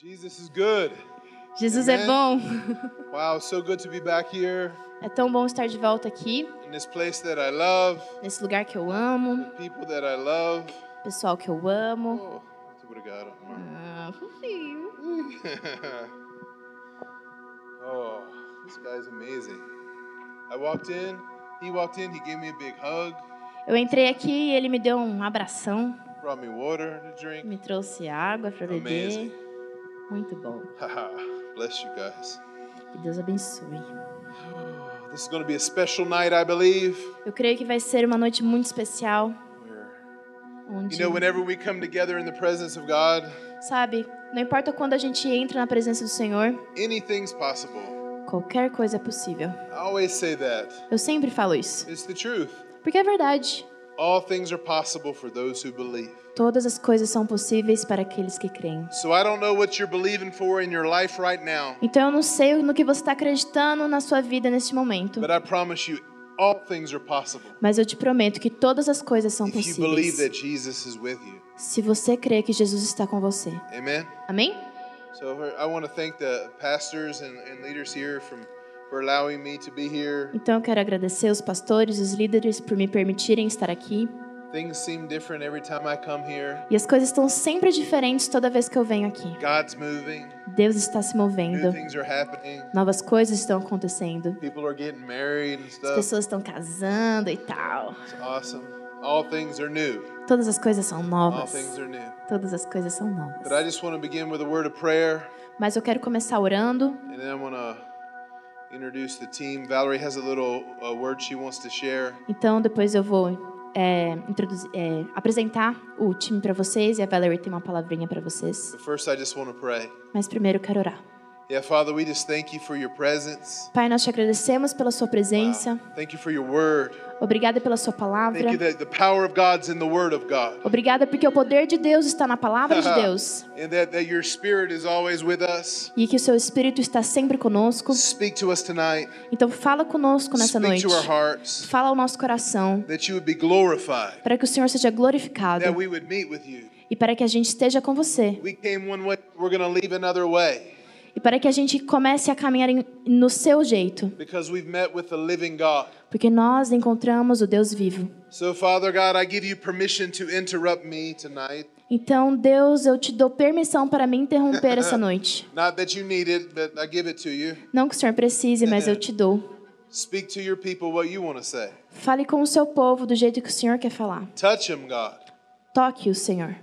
Jesus is good. Jesus é bom. Wow, so good to be back here É tão bom estar de volta aqui, in this place that I love, nesse lugar que eu amo, people that I love. pessoal que eu amo. Oh, muito obrigado. Ah, fofinho. Oh, this guy's amazing. I walked in, he walked in, he gave me a big hug, Eu entrei aqui e ele me deu um abração, brought me water to drink. me trouxe água para beber. Amazing. Muito bom. Bless you guys. Que Deus abençoe. This is going to be a special night, I believe. Eu creio que vai ser uma noite muito especial, onde, you know, whenever we come together in the presence of God, sabe, não importa quando a gente entra na presença do Senhor, anything's possible. qualquer coisa é possível. I always say that. Eu sempre falo isso, It's the truth. porque é verdade. All things are possible for those who believe. Todas as coisas são possíveis para aqueles que creem. So I don't know what you're believing for in your life right now, Então eu não sei no que você está acreditando na sua vida neste momento, but I promise you, all things are possible mas eu te prometo que todas as coisas são if you believe possíveis that Jesus is with you. se você crê que Jesus está com você. Amen. Amém? So I want to thank the pastors and, and leaders here from Então eu quero agradecer os pastores os líderes por me permitirem estar aqui. Things seem different every time I come here. E as coisas estão sempre diferentes toda vez que eu venho aqui. God's moving. Deus está se New movendo. things are happening. Novas coisas estão acontecendo. People are getting married and As stuff. pessoas estão casando e tal. It's awesome. All things are new. Todas as coisas são All novas. things are new. Todas as coisas são But I novas. just want to begin with a word of prayer, Mas eu quero começar orando. and then I Então depois eu vou é, é, apresentar o time para vocês e a Valerie tem uma palavrinha para vocês. But first, I just want to pray. Mas primeiro eu quero orar. Yeah, Father, we just thank you for your presence. Pai, nós te agradecemos pela sua presença. Thank you for your word. Obrigada pela sua palavra. Thank you that the power of God's in the word of God. Obrigada porque o poder de Deus está na palavra de Deus and that, that your spirit is always with us. e que o seu Espírito está sempre conosco. Speak to us tonight. Então fala conosco nessa Speak noite. to our hearts. Fala ao nosso coração That you would be glorified. para que o Senhor seja glorificado That we would meet with you. e para que a gente esteja com você We came one way, we're going to leave another way. E para que a gente comece a caminhar em- no seu jeito, porque nós encontramos o Deus vivo. Então, Deus, eu te dou permissão para me interromper essa noite. Não que o Senhor precise, mas eu te dou. Speak to your people what you want to say. Fale com o seu povo do jeito que o Senhor quer falar. God. Toque-o, Senhor.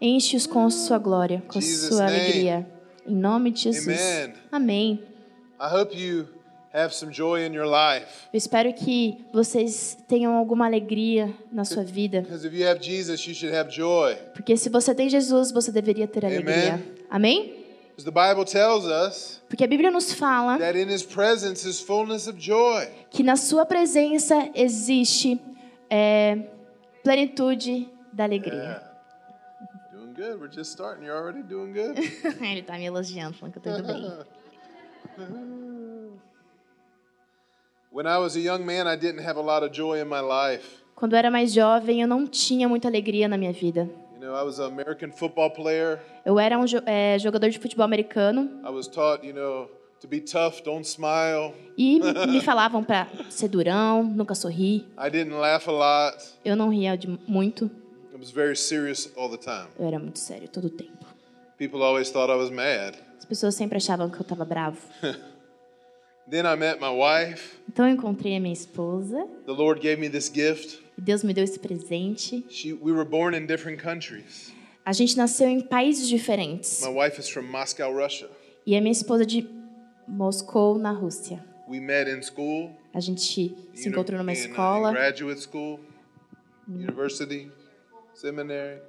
Enche-os com a sua glória, com a sua alegria. Em nome de Jesus. Amen. Amém. I hope you have some joy in your life. Eu espero que vocês tenham alguma alegria na sua vida. Porque se você tem Jesus, você deveria ter alegria. Amém? Because the Bible tells us Porque a Bíblia nos fala that in his presence is fullness of joy. que na sua presença existe é, plenitude da alegria. Good. We're just starting. You're already doing good. Ele tá me elogiando, falando que eu tô indo bem. when I was a young man, I didn't have a lot of joy in my life. Quando eu era mais jovem, eu não tinha muita alegria na minha vida. You know, I was an American football player. Eu era um é, jogador de futebol americano I was taught, you know, to be tough, don't smile. e me falavam pra ser durão, nunca sorrir. I didn't laugh a lot. Eu não ria de muito. I was very serious all the time. Eu era muito sério todo o tempo. People always thought I was mad. As pessoas sempre achavam que eu tava bravo. Then I met my wife. Então eu encontrei a minha esposa The Lord gave me this gift. Deus me deu esse presente. She, we were born in different countries. A gente nasceu em países diferentes. My wife is from Moscow, Russia. E a minha esposa de Moscou, na Rússia. We met in school. A gente se encontrou numa in, uh, in escola. graduate school, university, seminary.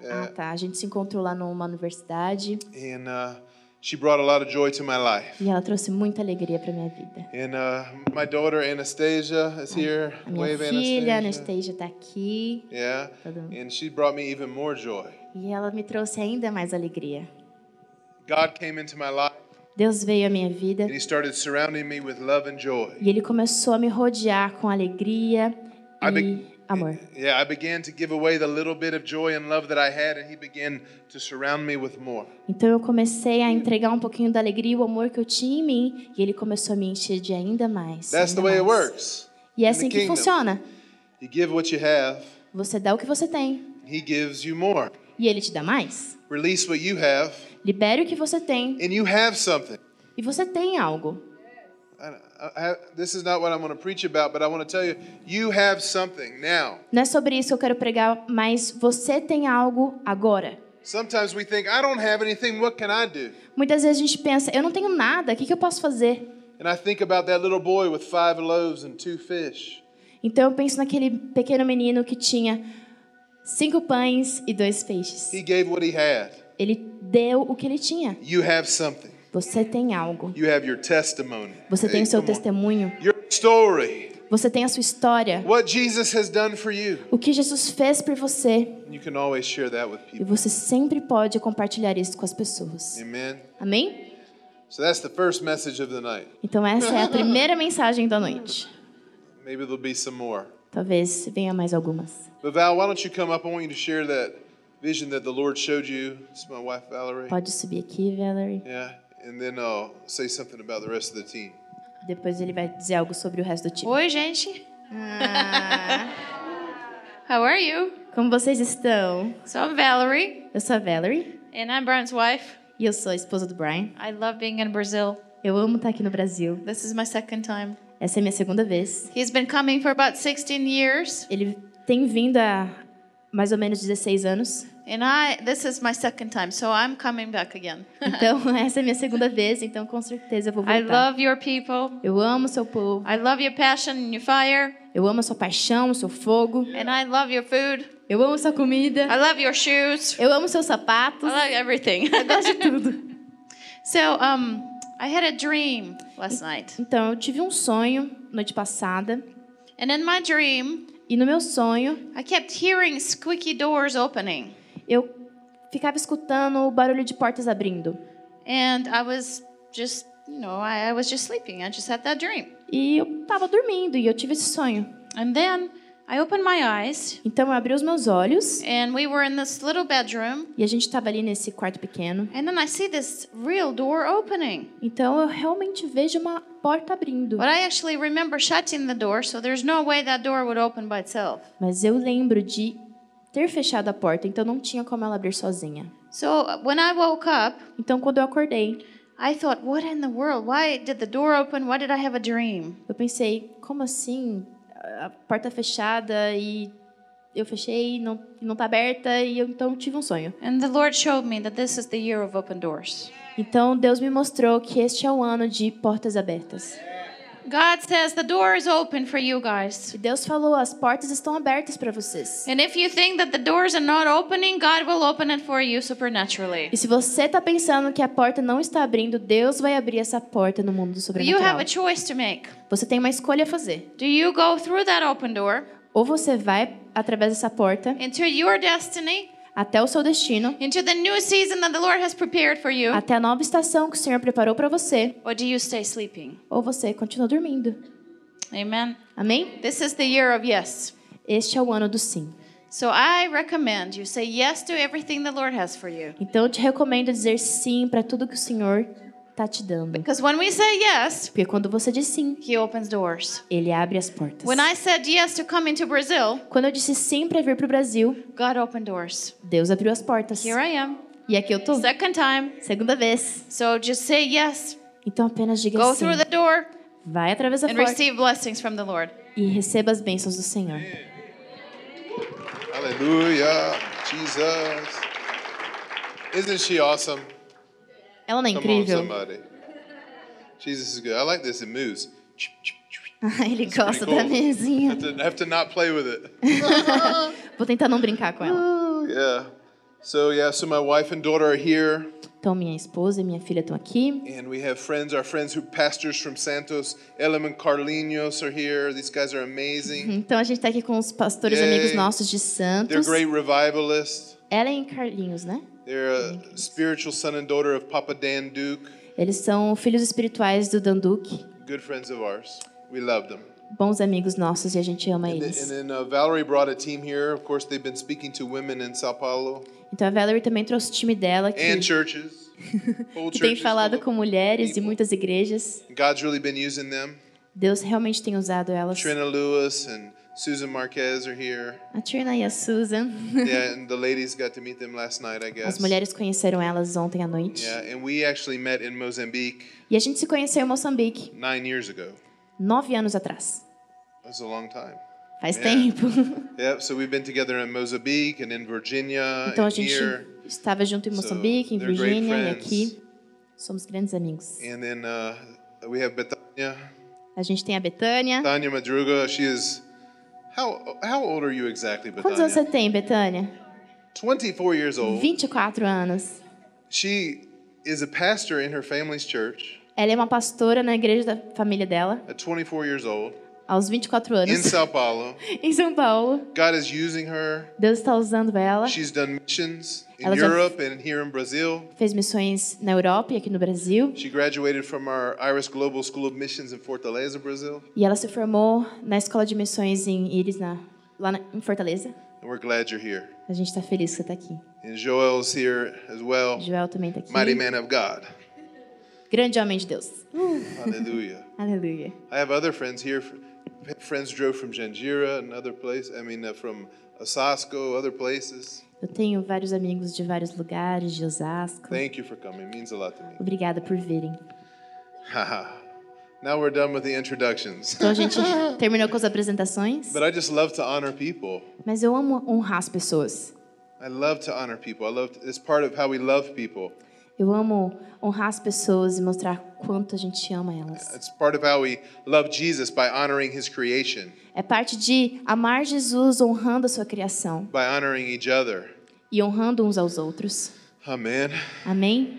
Ah, Yeah. tá. A gente se encontrou lá numa universidade And uh, she brought a lot of joy to my life. e ela trouxe muita alegria para minha vida. And uh, my daughter Anastasia is here. A minha Wave filha, Anastasia. Anastasia, tá aqui. Yeah. And she brought me even more joy. E ela me trouxe ainda mais alegria. God came into my life Deus veio à minha vida and He started surrounding me with love and joy. e Ele começou a me rodear com alegria e amor. Yeah, I began to give away the little bit of joy and love that I had, and He began to surround me with more. Então eu comecei a entregar um pouquinho da alegria e o amor que eu tinha em mim, e ele começou a me encher de ainda mais. That's the ainda way it mais. works. E é the assim que kingdom. funciona. You give what you have, Você dá o que você tem, He gives you more. e ele te dá mais. Release what you have, Libere o que você tem, and you have something. e você tem algo. I, this is not what I'm going to preach about, but I want to tell you, you have something now. Não é sobre isso que eu quero pregar, mas você tem algo agora. Sometimes we think, I don't have anything, what can I do? Muitas vezes a gente pensa, eu não tenho nada, o que, que eu posso fazer? And I think about that little boy with five loaves and two fish. Então eu penso naquele pequeno menino que tinha cinco pães e dois peixes. He gave what he had. Ele deu o que ele tinha. You have something. Você tem algo. You have your testimony. Você tem o seu testemunho. Your story. Você tem a sua história. What Jesus has done for you. O que Jesus fez por você. E você sempre pode compartilhar isso com as pessoas. Amém? So that's the first message of the night. Então essa é a primeira mensagem da noite. Maybe there'll be some more. Talvez venha mais algumas. But Val, why don't you come up? I want you to share that vision that the Lord showed you. It's my wife Valerie. Pode subir aqui, Valerie. Yeah, and then I'll say something about the rest of the team. Depois ele vai dizer algo sobre o resto do time. Oi, gente. Ah, How are you? como vocês estão? So I'm Valerie, Eu sou a Valerie and I'm Brian's wife. e eu sou a esposa do Brian. I love being in Brazil. Eu amo estar aqui no Brasil. This is my second time. Essa é a minha segunda vez. He's been coming for about 16 years, Ele tem vindo há mais ou menos 16 anos. and I this is my second time, so I'm coming back again. Então, essa é minha segunda vez, então com certeza eu vou I voltar. love your people. Eu amo seu povo. I love your passion and your fire, Eu amo sua paixão, seu fogo. and I love your food. Eu amo sua comida. I love your shoes. Eu amo seus I sapatos. love everything. Eu gosto de tudo. so, um, I had a dream last night, Então, eu tive um sonho noite passada. and in my dream, E no meu sonho, I kept hearing squeaky doors opening. eu ficava escutando o barulho de portas abrindo. And I was just, you know, I, I was just sleeping. I just had that dream. E eu tava dormindo e eu tive esse sonho. And then I opened my eyes, Então eu abri os meus olhos and we were in this little bedroom. e a gente tava ali nesse quarto pequeno. And then I see this real door opening. Então eu realmente vejo uma porta abrindo. But I actually remember shutting the door, so there's no way that door would open by itself. Mas eu lembro de ter fechado a porta, então não tinha como ela abrir sozinha. So when I woke up, Então quando eu acordei, I thought, what in the world? Why did the door open? Why did I have a dream? eu pensei, como assim? A porta fechada e eu fechei, não não tá aberta e eu então tive um sonho. And the Lord showed me that this is the year of open doors. Então Deus me mostrou que este é o ano de portas abertas. God says the door is open for you guys. E Deus falou, as portas estão abertas para vocês. And if you think that the doors are not opening, God will open it for you supernaturally. E se você está pensando que a porta não está abrindo, Deus vai abrir essa porta no mundo do You have sobrenatural. a choice to make. Você tem uma escolha a fazer. Do you go through that open door Ou você vai através dessa porta into your destiny, até o seu destino, into the new season that the Lord has prepared for you, até a nova estação que o Senhor preparou para você, or do you stay sleeping? ou você continua dormindo. Amen. Amém? This is the year of yes. Este é o ano do sim. So I recommend you say yes to everything the Lord has for you. Então eu te recomendo dizer sim para tudo que o Senhor está te dando. Because when we say yes, Porque quando você diz sim, He opens doors. ele abre as portas. When I said yes to come into Brazil, Quando eu disse sim para vir para o Brasil, God opened doors. Deus abriu as portas. Here I am. E aqui eu tô. Second time. Segunda vez. So just say yes. Então apenas diga Go sim. through the door Vai através da and porta receive blessings from the Lord. e receba as bênçãos do Senhor. Hallelujah, Jesus. Isn't she awesome? Ela não é incrível? somebody. Jesus is good. I like this. It moves. Ele gosta cool. da mesinha. have, to, have to not play with it. Vou tentar não brincar com ela. Yeah. So yeah, so my wife and daughter are here, Então minha esposa e minha filha estão aqui. and we have friends. Our friends who pastors from Santos, Elam and Carlinhos are here. These guys are amazing. Então a gente tá aqui com os pastores Yay. amigos nossos de They're Santos. great revivalists. Ellen e Carlinhos, né? They're a spiritual son and daughter of Papa Dan Duke. Eles são filhos espirituais do Danduque. Good friends of ours. We love them. bons amigos nossos e a gente ama And then, eles. and then uh, Valerie brought a team here. Of course, they've been speaking to women in Sao Paulo Então a Valerie também trouxe o time dela que, and churches. Que tem falado com mulheres e muitas igrejas. God's really been using them. Deus realmente tem usado elas. Trina Lewis and Susan Marquez are here. A Trina e a Susan. Yeah, and the ladies got to meet them last night, I As guess. mulheres conheceram elas ontem à noite. Yeah, and we actually met in Mozambique E a gente se conheceu em Moçambique nine years ago. nove anos atrás. That's a long time. Faz Yeah. tempo. Yep, so we've been together in Mozambique and in Virginia Então a and gente here. estava junto em So, Moçambique, em they're great Virgínia e aqui. Somos grandes amigos. And then uh, we have Betania. A gente tem a Betânia. Tanya Madruga, she is. How, how old are you exactly, Quantos anos você tem, Betânia? 24 years old. 24 anos. She is a pastor in her family's church Ela é uma pastora na igreja da família dela, at 24 years old aos 24 in anos, Sao Paulo. em São Paulo. God is using her. Deus está usando ela. She's done missions in Ela Europe and here in Brazil. Fez missões na Europa e aqui no Brasil. She graduated from our Iris Global School of Missions in Fortaleza, Brazil. E ela se formou na escola de missões em Iris, na, lá na, em Fortaleza. And we're glad you're here. A gente está feliz que você está aqui. And Joel's here as well. Joel também está aqui. Mighty man of God. Grande homem de Deus. Hallelujah. Aleluia. I have other friends here. Friends drove from Janjira and other places. I mean, uh, from Osasco, other places. Eu tenho vários amigos de vários lugares, de Osasco. Thank you for coming. It means a lot to me. Obrigada por virem. Now we're done with the introductions. Então a gente terminou com as apresentações, But I just love to honor people. mas eu amo honrar as pessoas. I love to honor people. I love to, it's part of how we love people. Eu amo honrar as pessoas e mostrar quanto a gente ama elas. It's part of how we love Jesus by honoring his creation, É parte de amar Jesus honrando a sua criação by honoring each other. e honrando uns aos outros. Amen. Amém?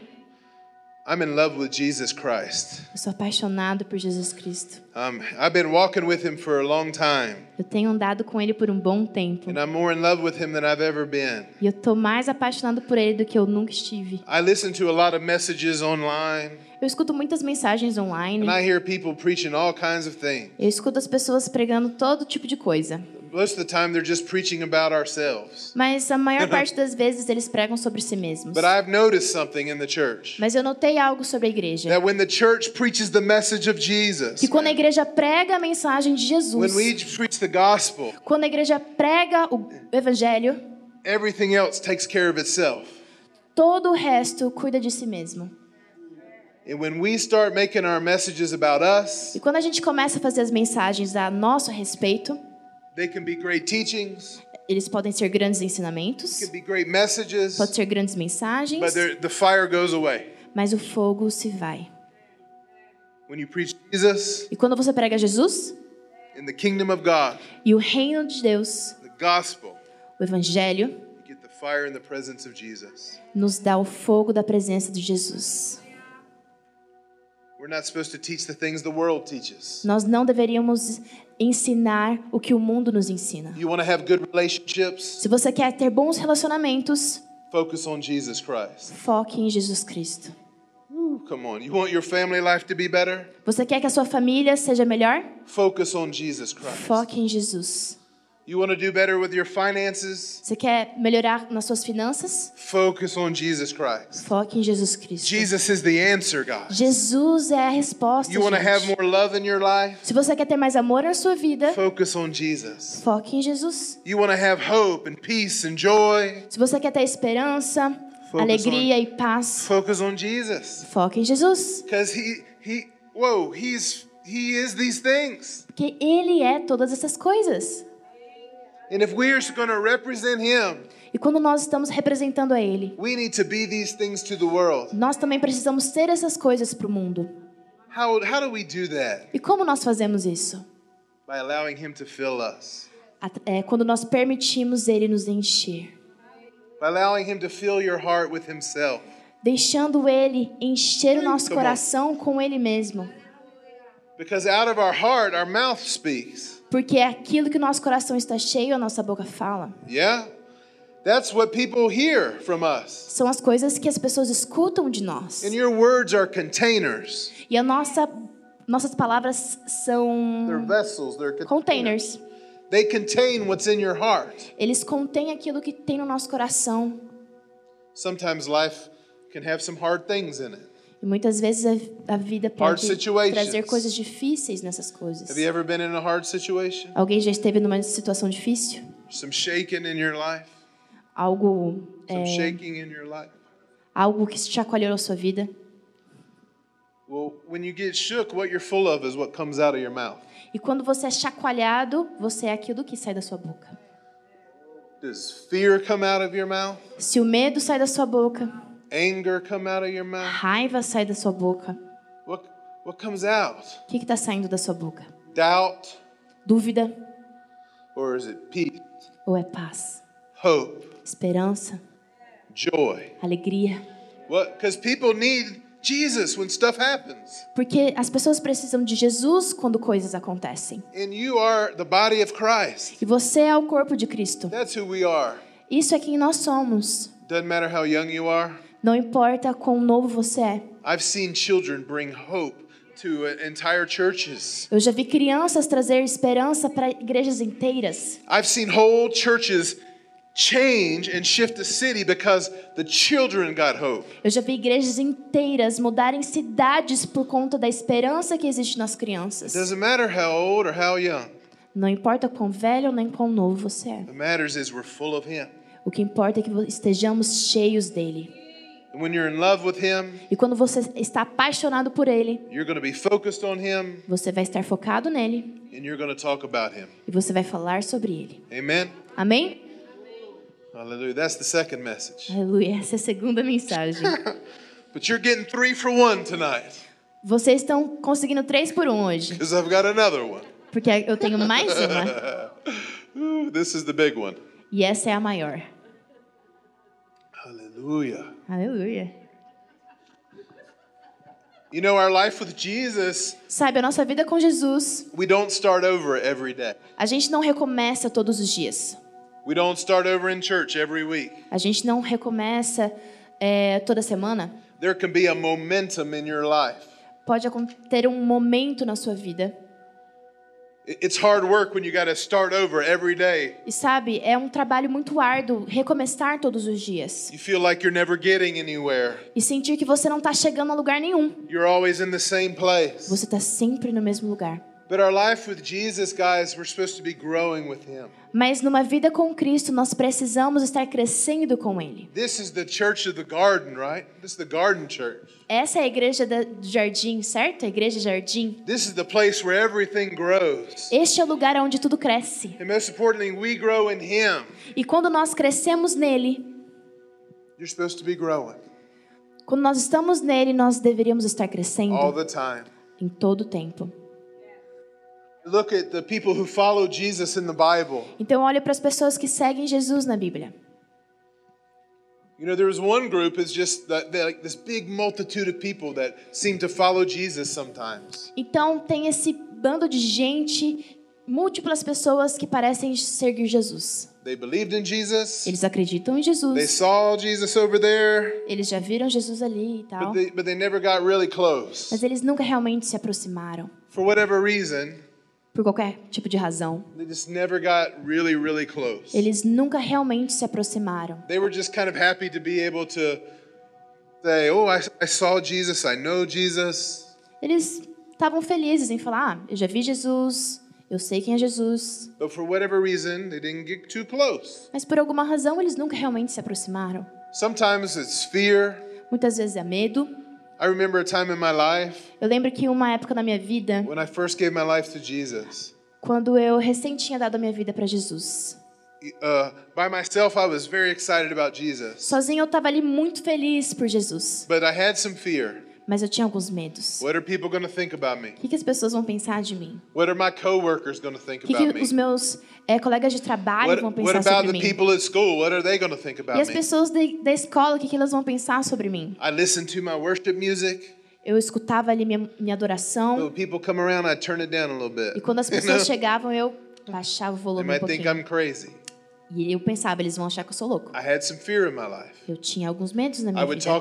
I'm in love with Jesus Christ. Eu sou apaixonado por Jesus Cristo. Um, I've been walking with him for a long time, Eu tenho andado com ele por um bom tempo. and I'm more in love with him than I've ever been. E eu tô mais apaixonado por ele do que eu nunca estive. I listen to a lot of messages online, Eu escuto muitas mensagens online. and I hear people preaching all kinds of things. Eu escuto as pessoas pregando todo tipo de coisa. Most of the time, they're just preaching about ourselves. Mas a maior parte das vezes eles pregam sobre si mesmos. But I've noticed something in the church Mas eu notei algo sobre a igreja. that when the church preaches the message of Jesus, Que quando a igreja prega a mensagem de Jesus, when we preach the gospel, quando a igreja prega o evangelho, everything else takes care of itself. todo o resto cuida de si mesmo. And when we start making our messages about us, E quando a gente começa a fazer as mensagens a nosso respeito, they can be great teachings, eles podem ser grandes ensinamentos, can be great messages, pode ser grandes mensagens, the fire goes away. mas o fogo se vai. When you preach Jesus E quando você prega Jesus in the kingdom of God, e o reino de Deus, the gospel, o evangelho, you get the fire in the presence of Jesus. nos dá o fogo da presença de Jesus. Nós não deveríamos ensinar o que o mundo nos ensina. You want to have good relationships? Se você quer ter bons relacionamentos, Focus on Jesus Christ. foque em Jesus Cristo. Come on. You want your family life to be better? Você quer que a sua família seja melhor? Focus on Jesus Christ. Foque em Jesus. You want to do better with your finances? Você quer melhorar nas suas finanças? Focus on Jesus Christ. Foque em Jesus Cristo. Jesus is the answer, God. Jesus é a resposta. You want to have more love in your life? Se você quer ter mais amor na sua vida, Focus on Jesus. foque em Jesus. You want to have hope and peace and joy? Se você quer ter esperança, alegria e paz, Focus on Jesus. foque em Jesus. Because he he whoa, he's he is these things. Porque Ele é todas essas coisas. E quando nós estamos representando a Ele, we need to be these things to the world. nós também precisamos ser essas coisas para o mundo. How how do we do that? E como nós fazemos isso? By allowing him to fill us. At- É quando nós permitimos Ele nos encher. By allowing him to fill your heart with himself. Deixando Ele encher o nosso coração com Ele mesmo. Because out of our heart, our mouth speaks. Porque é aquilo que o nosso coração está cheio, a nossa boca fala. Yeah? That's what people hear from us. São as coisas que as pessoas escutam de nós. And your words are containers. E a nossa Nossas palavras são They're vessels, they're containers. They contain what's in your heart. Eles contêm aquilo que tem no nosso coração. Sometimes life can have some hard things in it. E muitas vezes a, a vida pode trazer coisas difíceis nessas coisas. Have you ever been in a hard situation? Alguém já esteve numa situação difícil? Some shaking in your life? Algo, Some é, shaking in your life? algo que chacoalhou a sua vida? Well, when you get shook, what you're full of is what comes out of your mouth. E quando você é chacoalhado, você é aquilo que sai da sua boca. Does fear come out of your mouth? Se o medo sai da sua boca, Anger come out of your mouth? raiva sai da sua boca, What, what comes out? o que está saindo da sua boca? Doubt? Dúvida Or is it peace, ou é paz? hope, Esperança, joy? alegria? What? Because people need Jesus when stuff happens. Porque as pessoas precisam de Jesus quando coisas acontecem. And you are the body of Christ. E você é o corpo de Cristo. That's who we are. Isso é quem nós somos. Doesn't matter how young you are. Não importa quão novo você é. I've seen children bring hope to uh, entire churches. Eu já vi crianças trazer esperança para igrejas inteiras. I've seen whole churches change and shift the city because the children got hope. Eu já vi igrejas inteiras mudarem cidades por conta da esperança que existe nas crianças. Doesn't matter how old or how young. Não importa quão velho nem quão novo você é. What matters is we're full of Him. O que importa é que estejamos cheios dele. E quando você está apaixonado por ele, you're going to be focused on Him você vai estar focado nele and you're going to talk about Him. e você vai falar sobre ele. Amen? Amém? Hallelujah. That's the second message. Aleluia. Essa é a segunda mensagem. But you're getting three for one tonight Vocês estão conseguindo três por um hoje, because I've got another one. porque eu tenho mais uma Ooh, this is the big one. e essa é a maior. Hallelujah. Aleluia. You know, our life with Jesus, Sabe, a nossa vida com Jesus, we don't start over every day. a gente não recomeça todos os dias. We don't start over in church every week. A gente não recomeça é, toda semana. There can be a momentum in your life. Pode acon- ter um momento na sua vida. It- It's hard work when you got to start over every day. E sabe, é um trabalho muito árduo recomeçar todos os dias. You feel like you're never getting anywhere. E sentir que você não está chegando a lugar nenhum. You're always in the same place. Você está sempre no mesmo lugar. But our life with Jesus, guys, we're supposed to be growing with Him. Mas numa vida com Cristo, nós precisamos estar crescendo com Ele. This is the church of the garden, right? This is the garden church. Essa é a igreja do jardim, certo? A igreja jardim. This is the place where everything grows. Este é o lugar onde tudo cresce. And most importantly, we grow in Him. E quando nós crescemos nele, You're supposed to be growing quando nós estamos nele, nós deveríamos estar crescendo all the time. em todo o tempo. Look at the people who follow Jesus in the Bible. Então olha para as pessoas que seguem Jesus na Bíblia. You know, there was one group, it's just like this big multitude of people that seem to follow Jesus sometimes. Então tem esse bando de gente, múltiplas pessoas que parecem seguir Jesus. They believed in Jesus. Eles acreditam em They Jesus. saw Jesus over there, Eles já viram Jesus ali e tal. but they, but they never got really close. Mas eles nunca realmente se aproximaram. For whatever reason, Por qualquer tipo de razão. they just never got really, really close. Eles nunca realmente se aproximaram. They were just kind of happy to be able to say, Oh, I, I saw Jesus, I know Jesus. Eles estavam felizes em falar: ah, eu já vi Jesus, eu sei quem é Jesus. But for whatever reason, they didn't get too close. Mas por alguma razão eles nunca realmente se aproximaram. Muitas vezes é medo. I remember a time in my life Eu lembro que uma época na minha vida, when I first gave my life to Jesus. quando eu recém tinha dado a minha vida para Jesus. Uh, by myself, I was very excited about Jesus, Sozinho eu estava ali muito feliz por Jesus, but I had some fear. Mas eu tinha alguns medos. What are people going to think about me? O que, que as pessoas vão pensar de mim? What are my coworkers going to think O que, about que me? os meus eh, colegas de trabalho What, vão what pensar about sobre the mim? people at school? What are they going to think E about as me? pessoas de, da escola, o que, que elas vão pensar sobre mim? I listened to my worship music. Eu escutava ali minha, minha adoração, people come around, I turn it down a little bit. e quando as You pessoas know? chegavam, eu baixava o They volume um might think pouquinho. I'm crazy. E eu pensava, eles vão achar que eu sou louco. I had some fear in my life. Eu tinha alguns medos na I minha would vida.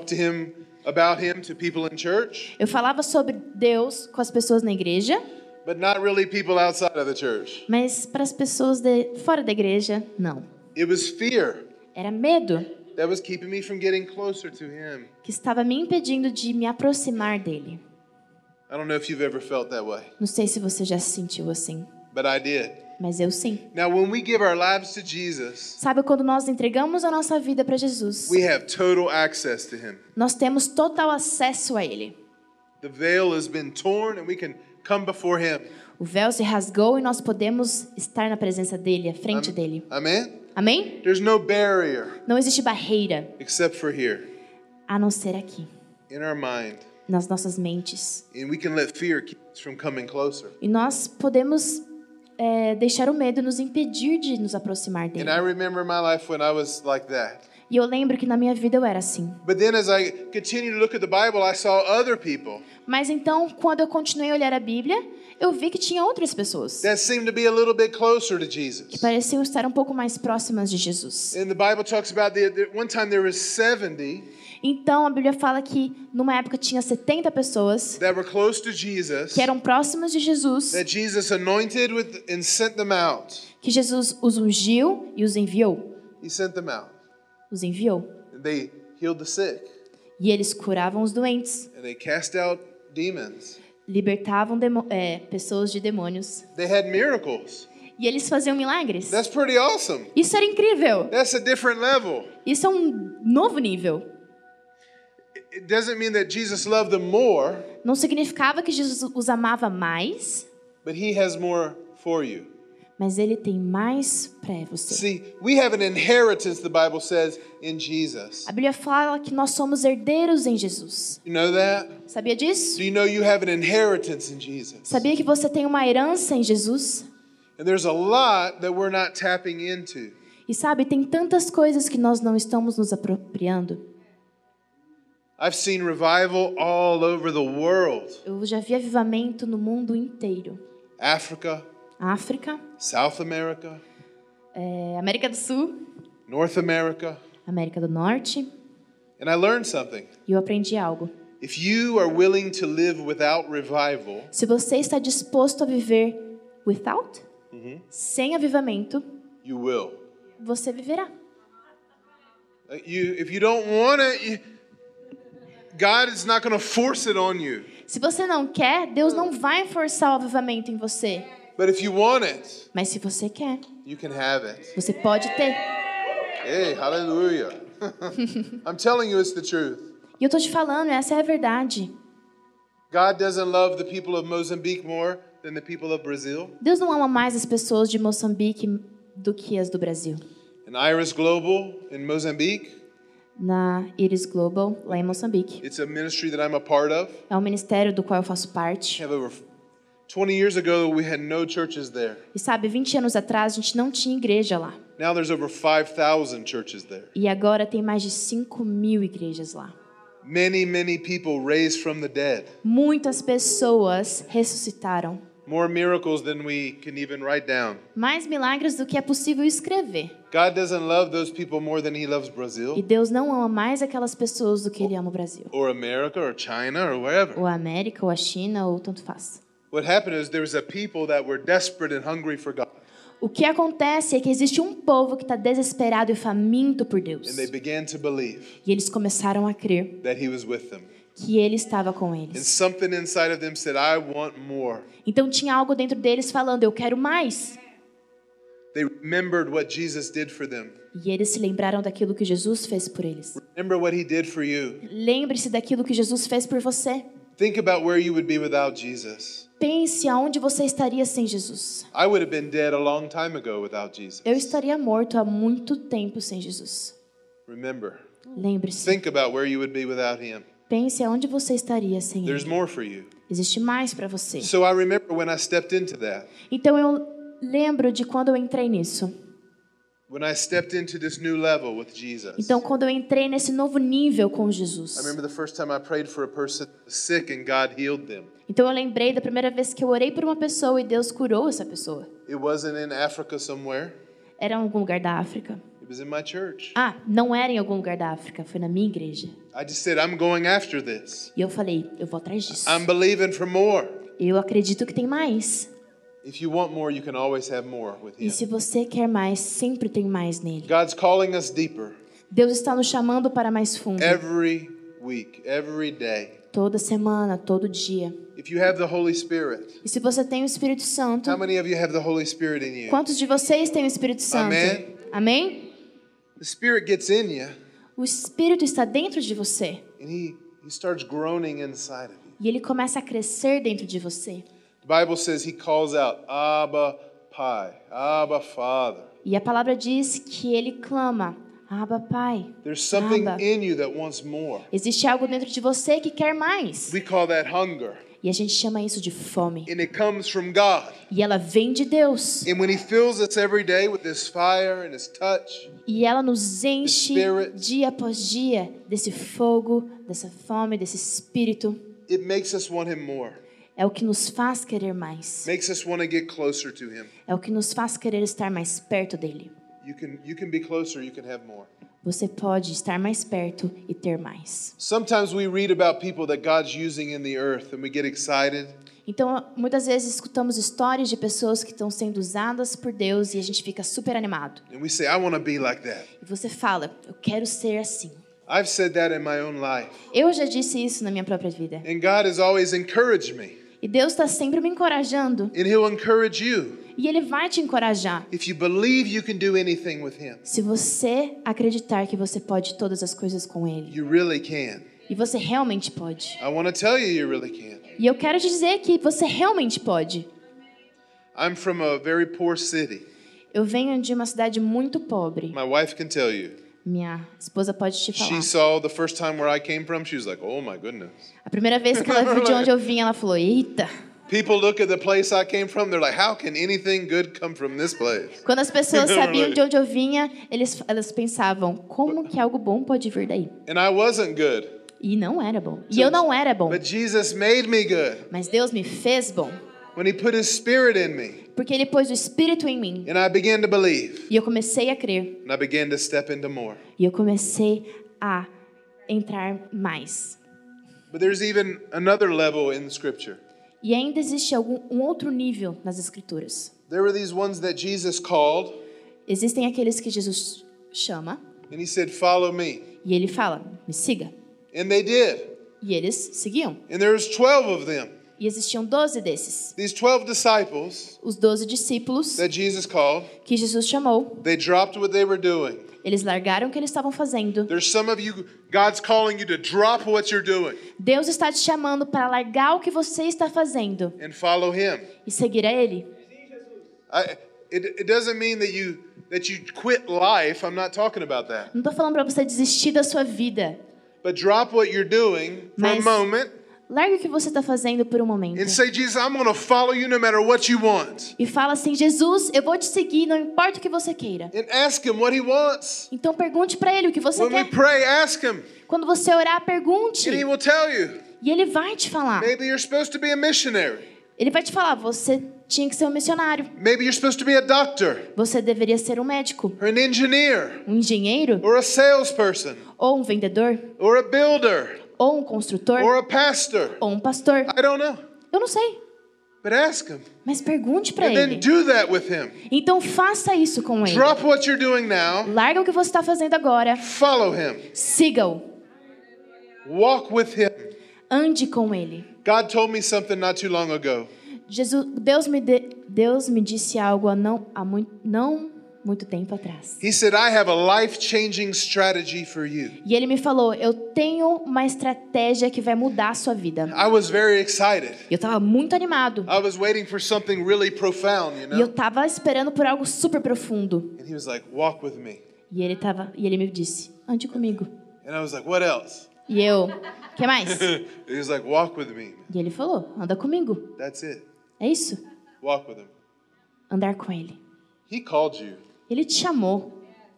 About Him to people in church, Eu falava sobre Deus com as pessoas na igreja, but not really people outside of the church. mas para as pessoas de fora da igreja, não. It was fear Era medo that was keeping me from getting closer to Him. que estava me impedindo de me aproximar dele. I don't know if you've ever felt that way, Não sei se você já se sentiu assim, but I did. Mas eu sim. Now, when we give our lives to Jesus, Sabe quando nós entregamos a nossa vida para Jesus? we have total access to Him. Nós temos total acesso a ele. The veil has been torn, and we can come before Him. O véu se rasgou e nós podemos estar na presença dele, à frente dele. Amen? Amém? There's no barrier Não existe barreira except for here a não ser aqui, in our mind. nas nossas mentes. And we can let fear keep us from coming closer. E nós podemos é, deixar o medo nos impedir de nos aproximar dele. And I remember my life when I was like that. E eu lembro que na minha vida eu era assim. Mas então, quando eu continuei a olhar a Bíblia, eu vi que tinha outras pessoas a que pareciam estar um pouco mais próximas de Jesus. And the Bible talks about the, the one time there was 70 Então a Bíblia fala que numa época tinha 70 pessoas that were close to Jesus que eram próximas de Jesus, that Jesus anointed with and sent them out. que Jesus os ungiu e os enviou. He sent them out. Os enviou. And they healed the sick. E eles curavam os doentes, And they cast out demons. libertavam é, pessoas de demônios. They had miracles. E eles faziam milagres. That's pretty awesome. Isso era incrível. That's a different level. Isso é um novo nível. It doesn't mean that Jesus loved them more, Não significava que Jesus os amava mais, but he has more for you. mas ele tem mais para você. See, we have an inheritance, the Bible says, in Jesus. A Bíblia fala que nós somos herdeiros em Jesus. You know that? Sabia disso? Do you know you have an inheritance in Jesus? Sabia que você tem uma herança em Jesus? And there's a lot that we're not tapping into. E sabe, tem tantas coisas que nós não estamos nos apropriando. I've seen revival all over the world Eu já vi avivamento no mundo inteiro. Africa, África, South America, é, América do Sul, North America. América do Norte. And I learned something. E eu aprendi algo. If you are willing to live without revival, Se você está disposto a viver without, sem avivamento, you will. você viverá. Uh, You, if you don't want it, you, God is not going to force it on you. Se você não quer, Deus não vai forçar o avivamento em você. But if you want it, Mas se você quer, you can have it. você pode ter. Hey, hallelujah. I'm telling you, it's the truth. E eu tô te falando, essa é a verdade. God doesn't love the people of Mozambique more than the people of Brazil. Deus não ama mais as pessoas de Moçambique do que as do Brasil. And Iris Global in Mozambique, Na Iris Global, lá em Moçambique. it's a ministry that I'm a part of. É um ministério do qual eu faço parte. Have over 20 years ago, we had no churches there. E sabe, 20 anos atrás a gente não tinha igreja lá. Now there's over 5,000 churches there. E agora tem mais de 5 mil igrejas lá. Many, many people raised from the dead. Muitas pessoas ressuscitaram. More miracles than we can even write down. Mais milagres do que é possível escrever. God doesn't love those people more than He loves E Brazil Deus não ama mais aquelas pessoas do que Ele ama o Brasil. or America or China or wherever. Ou a América, ou a China, ou tanto faz. What happened is there was a people that were desperate and hungry for God, O que acontece é que existe um povo que está desesperado e faminto por Deus. and they began to believe E eles começaram a crer que Ele estava com eles. said, I want more. Então tinha algo dentro deles falando: Eu quero mais. They remembered what Jesus did for them. E eles se lembraram daquilo que Jesus fez por eles. Lembre-se daquilo que Jesus fez por você. Think about where you would be without Jesus. Pense aonde você estaria sem Jesus. I would have been dead a long time ago without Jesus. Eu estaria morto há muito tempo sem Jesus. Remember, Lembre-se. think about where you would be without Him. Pense aonde você estaria sem There's more for you. Existe mais para você. So I remember when I stepped into that. Então eu lembro de quando eu entrei nisso. When I stepped into this new level with Jesus. Então quando eu entrei nesse novo nível com I Jesus. remember the first time I prayed for a person sick and God healed them. Então eu lembrei da primeira vez que eu orei por uma pessoa e Deus curou essa pessoa. It wasn't in Africa somewhere. Era em algum lugar da África. It was in my church. Ah, não era em algum lugar da África, foi na minha igreja. I just said, I'm going after this. E eu falei, eu vou atrás disso. I'm believing for more. Eu acredito que tem mais. If you want more, you can always have more with E se você quer mais, sempre tem mais nele. God's calling us deeper Deus está nos chamando para mais fundo. every week, every day. Toda semana, todo dia. If you have the Holy Spirit, E se você tem o Espírito Santo, how many of you have the Holy Spirit in you? quantos de vocês têm o Espírito Santo? Amém. Amém? The Spirit gets in you O Espírito está dentro de você and He, he starts groaning inside of you. e ele começa a crescer dentro de você. The Bible says He calls out, Abba, Pai, Abba, Father. E a palavra diz que ele clama: Abba, Pai. There's something Abba. in you that wants more. Existe algo dentro de você que quer mais. We call that hunger, E a gente chama isso de fome. and it comes from God. E ela vem de Deus. And when He fills us every day with His fire and His touch, E ela nos enche dia após dia desse fogo, dessa fome, desse espírito. it makes us want Him more. É o que nos faz querer mais. Makes us want to get closer to Him. É o que nos faz querer estar mais perto dele. You can you can be closer, you can have more. Você pode estar mais perto e ter mais. Sometimes we read about people that God's using in the earth and we get excited. Então, muitas vezes escutamos histórias de pessoas que estão sendo usadas por Deus e a gente fica super animado. And we say, like that. E você fala, eu quero ser assim. I've said that in my own life. Eu já disse isso na minha própria vida. And God has always encouraged me. E Deus está sempre me encorajando. And He'll encourage you. E Ele vai te encorajar. If you believe you can do anything with Him, Se você acreditar que você pode todas as coisas com Ele. you really can. E você realmente pode. You, you really can. E eu quero te dizer que você realmente pode. I'm from a very poor city. Eu venho de uma cidade muito pobre. My wife can tell you. Minha esposa pode te falar. She saw the first time where I came from, she was like, oh my goodness. A primeira vez que ela viu de onde eu vim, ela falou: Eita. People look at the place I came from, they're like, how can anything good come from this place? Quando as pessoas sabiam de onde eu vinha, eles, elas pensavam: como que algo bom pode vir daí? And I wasn't good. E não era bom. E eu não era bom. But Jesus made me good Mas Deus me fez bom. When He put His Spirit in me. Porque Ele pôs o Espírito em mim. And I began to believe. E eu comecei a crer. And I began to step into more. E eu comecei a entrar mais. But there's even another level in Scripture. E ainda existe algum, um outro nível nas Escrituras. There were these ones that Jesus called, Existem aqueles que Jesus chama and He said, Follow me. e Ele fala: me siga. And they did. E eles seguiam. And there was 12 of them. E existiam doze desses. These 12 disciples Os doze discípulos that Jesus called, que Jesus chamou, they dropped what they were doing. eles largaram o que eles estavam fazendo. There's some of you, God's calling you to drop what you're doing Deus está te chamando para largar o que você está fazendo and follow Him. e seguir a Ele. I, it, it doesn't mean that you that you quit life. I'm not talking about that. Não estou falando para você desistir da sua vida. But drop what you're doing for a Mas- moment Larga o que você está fazendo por um momento. and say, Jesus, I'm going to follow you no matter what you want. E fala assim: Jesus, eu vou te seguir, não importa o que você queira. And ask Him what He wants. Então pergunte para Ele o que você When quer. pray, Quando você orar, pergunte. and He will tell you. E Ele vai te falar. Maybe you're supposed to be a missionary. Ele vai te falar: você tinha que ser um missionário. Maybe you're supposed to be a doctor Você deveria ser um médico, or an engineer um engenheiro, or a salesperson ou um vendedor, or a builder ou um construtor, or a pastor. ou um pastor. I don't know. Eu não sei, But ask Him. mas pergunte para Ele. do that with Him. Então faça isso com Ele. Drop what you're doing now. Larga o que você está fazendo agora. Follow Him. Siga-o. Walk with Him. Ande com Ele. God told me something not too long ago. Jesus, Deus me, de- Deus me disse algo há não, há muito, não muito tempo atrás. He said, I have a life changing strategy for you. E Ele me falou: Eu tenho uma estratégia que vai mudar a sua vida. I was very excited. Eu estava muito animado. I was waiting for something really profound, you E eu know? estava esperando por algo super profundo. And he was like, Walk with me. E ele tava, e ele me disse: "Ande comigo". And I was like, What else? E eu: "Que mais?" he was like, Walk with me. E ele falou: "Anda comigo". That's it. É isso. Walk with him. Andar com ele. He called you. Ele te chamou.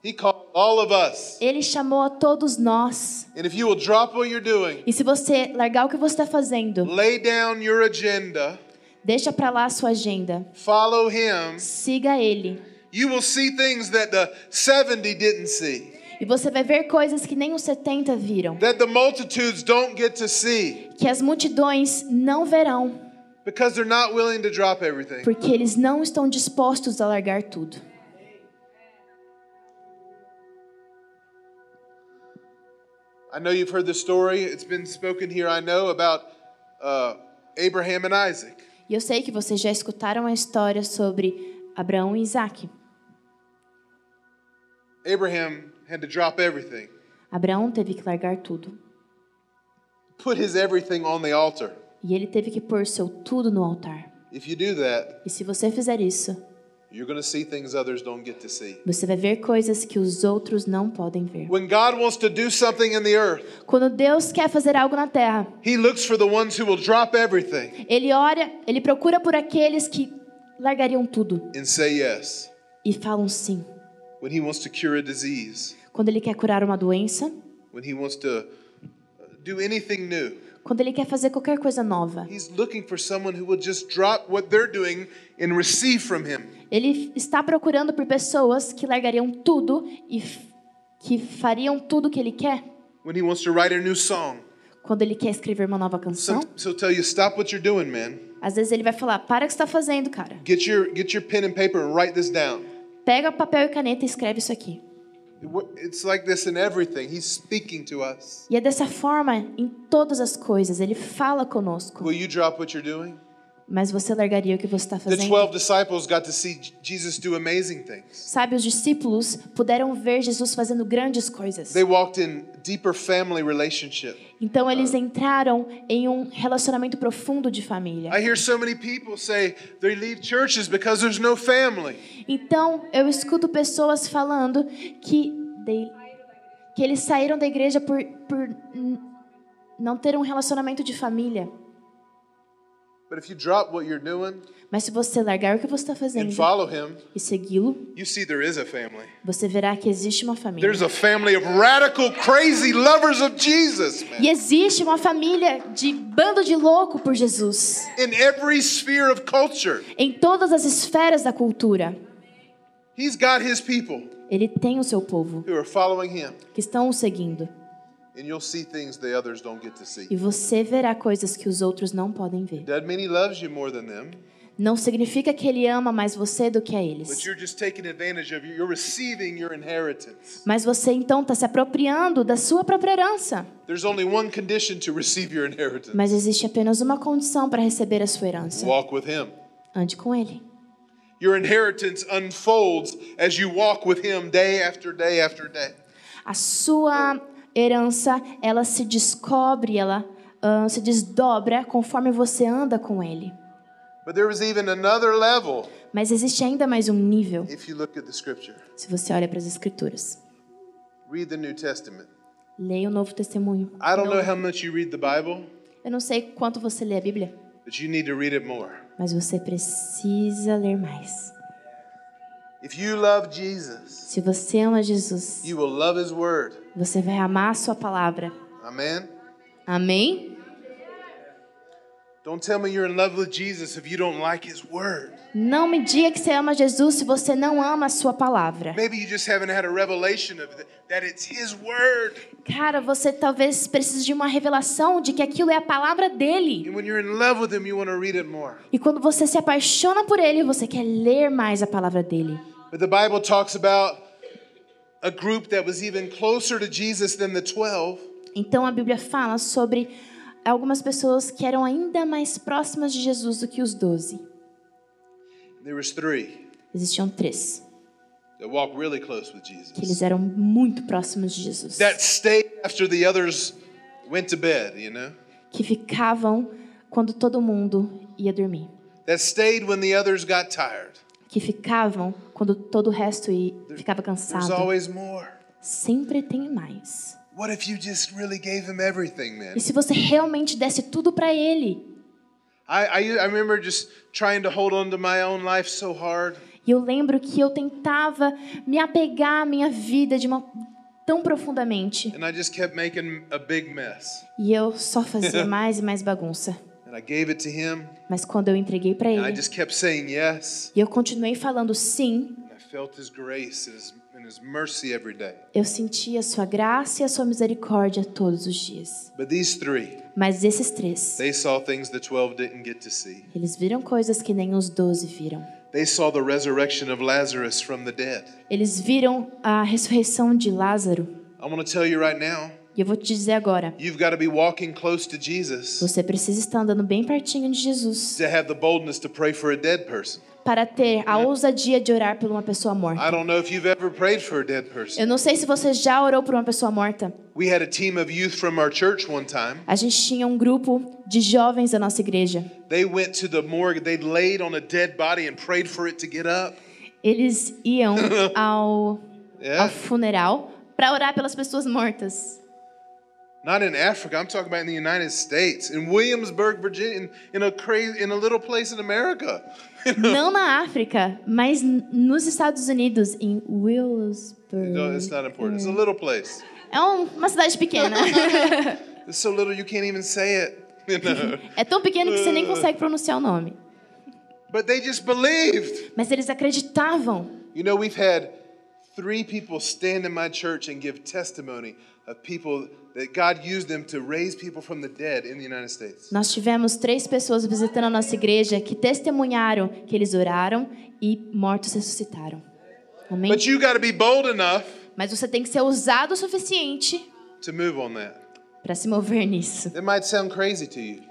He called all of us. Ele chamou a todos nós. And if you will drop what you're doing, E se você largar o que você está fazendo, lay down your agenda, deixa para lá a sua agenda, follow him, siga ele, You will see things that the 70 didn't see, E você vai ver coisas que nem os 70 viram, that the multitudes don't get to see que as multidões não verão, because they're not willing to drop everything. porque eles não estão dispostos a largar tudo. I know you've heard the story. It's been spoken here, I know, about uh, Abraham and Isaac. E eu sei que vocês já escutaram a história sobre Abraão e Isaac. Abraham had to drop everything, Abraão teve que largar tudo. put his everything on the altar. E ele teve que pôr seu tudo no altar. If you do that, E se você fizer isso, you're going to see things others don't get to see. você vai ver coisas que os outros não podem ver. When God wants to do something in the earth, Quando Deus quer fazer algo na terra, He looks for the ones who will drop everything ele ora, ele procura por aqueles que largariam tudo and say yes. e falam sim. When He wants to cure a disease, Quando ele quer curar uma doença, when He wants to uh, do anything new, quando ele quer fazer qualquer coisa nova, Ele está procurando por pessoas que largariam tudo e que fariam tudo que ele quer. Quando ele quer escrever uma nova canção, he'll tell you, "Stop what you're doing, man. às vezes ele vai falar: "Para o que está fazendo, cara. Get your get your pen and paper and write this down." Pega papel e caneta e escreve isso aqui." It's like this in everything. He's speaking to us. E é dessa forma em todas as coisas. Ele fala conosco. Will you drop what you're doing? Mas você largaria o que você está The fazendo? 12 disciples got to see J- Jesus do amazing things. Sabe, os discípulos puderam ver Jesus fazendo grandes coisas. They walked in deeper family relationship. Então eles entraram em um relacionamento profundo de família. I hear so many people say they leave churches because there's no family. Então eu escuto pessoas falando que they- que eles saíram da igreja por, por não ter um relacionamento de família. Mas se você largar o que você está and fazendo follow him, e segui-lo, you see there is a family. você verá que existe uma família. There's a family of radical, crazy lovers of Jesus. E existe uma família de bando de louco por Jesus. In every sphere of culture, Em todas as esferas da cultura, he's got his people ele tem o seu povo who are following him. que estão o seguindo. E você verá coisas que os outros não podem ver. Doesn't mean he loves you more than them, Não significa que ele ama mais você do que a but eles. you're just taking advantage of you. You're receiving your inheritance. Mas você então está se apropriando da sua própria herança. There's only one condition to receive your inheritance. Mas existe apenas uma condição para receber a sua herança: Walk with him. ande com ele. Your inheritance unfolds as you walk with him day after day after day. A sua herança, ela se descobre, ela ah, se desdobra conforme você anda com ele. But there is even another level Mas existe ainda mais um nível, se você olha para as escrituras. Read the New Testament. Leia o Novo Testemunho. I don't know how much you read the Bible, Eu não sei quanto você lê a Bíblia, but you need to read it more. mas você precisa ler mais. If you love Jesus, Se você ama Jesus, you will love his word. Você vai amar a sua palavra. Amém? Don't tell me you're in love with Jesus if you don't like his word. Não me diga que você ama Jesus se você não ama a sua palavra. Maybe you just haven't had a revelation of th- that it's his word. Cara, você talvez precise de uma revelação de que aquilo é a palavra dele. And when you're in love with him, you want to read it more. E quando você se apaixona por ele, você quer ler mais a palavra dele. But the Bible talks about a group that was even closer to Jesus than the 12. Então a Bíblia fala sobre algumas pessoas que eram ainda mais próximas de Jesus do que os doze. There was three Existiam três that walked really close with que Jesus. eles eram muito próximos de Jesus, That stayed after the others went to bed, you know? que ficavam quando todo mundo ia dormir, That stayed when the others got tired. Que ficavam quando todo o resto ficava cansado. Sempre tem mais. E se você realmente desse tudo para ele? E eu lembro que eu tentava me apegar à minha vida de uma tão profundamente. And I just kept making a big mess. E eu só fazia mais e mais bagunça. And I gave it to him. Mas quando eu entreguei para ele, just kept saying yes. e eu continuei falando sim, And I felt His grace and His, and His mercy every day. Eu senti a sua graça e a sua misericórdia todos os dias. But these three, Mas esses três, they saw things the 12 didn't get to see. eles viram coisas que nem os doze viram. They saw the resurrection of Lazarus from the dead. Eles viram a ressurreição de Lázaro. I want to tell you right now, E eu vou te dizer agora, you've got to be walking close to Jesus você precisa estar andando bem pertinho de Jesus to have the boldness to pray for a dead person. para ter a ousadia de orar por uma pessoa morta. I don't know if you've ever prayed for a dead person. Eu não sei se você já orou por uma pessoa morta. We had a team of youth from our church one time. A gente tinha um grupo de jovens da nossa igreja. They went to the morgue, they laid on a dead body and prayed for it to get up. Eles iam ao, ao funeral para orar pelas pessoas mortas. Not in Africa, I'm talking about in the United States, in Williamsburg, Virginia, in, in a crazy in a little place in America. Não na África, mas nos Estados Unidos, em Williamsburg. no, it's not important. It's a little place. É um- uma cidade pequena. It's so little you can't even say it. You know? é tão pequeno que você nem consegue pronunciar o nome. But they just believed. Mas eles acreditavam. You know, we've had three people stand in my church and give testimony of people that God used them to raise people from the dead in the United States. Nós tivemos três pessoas visitando a nossa igreja que testemunharam que eles oraram e mortos ressuscitaram. Amém? But you got to be bold enough Mas você tem que ser ousado o suficiente to move on that. para se mover nisso. It might sound crazy to you,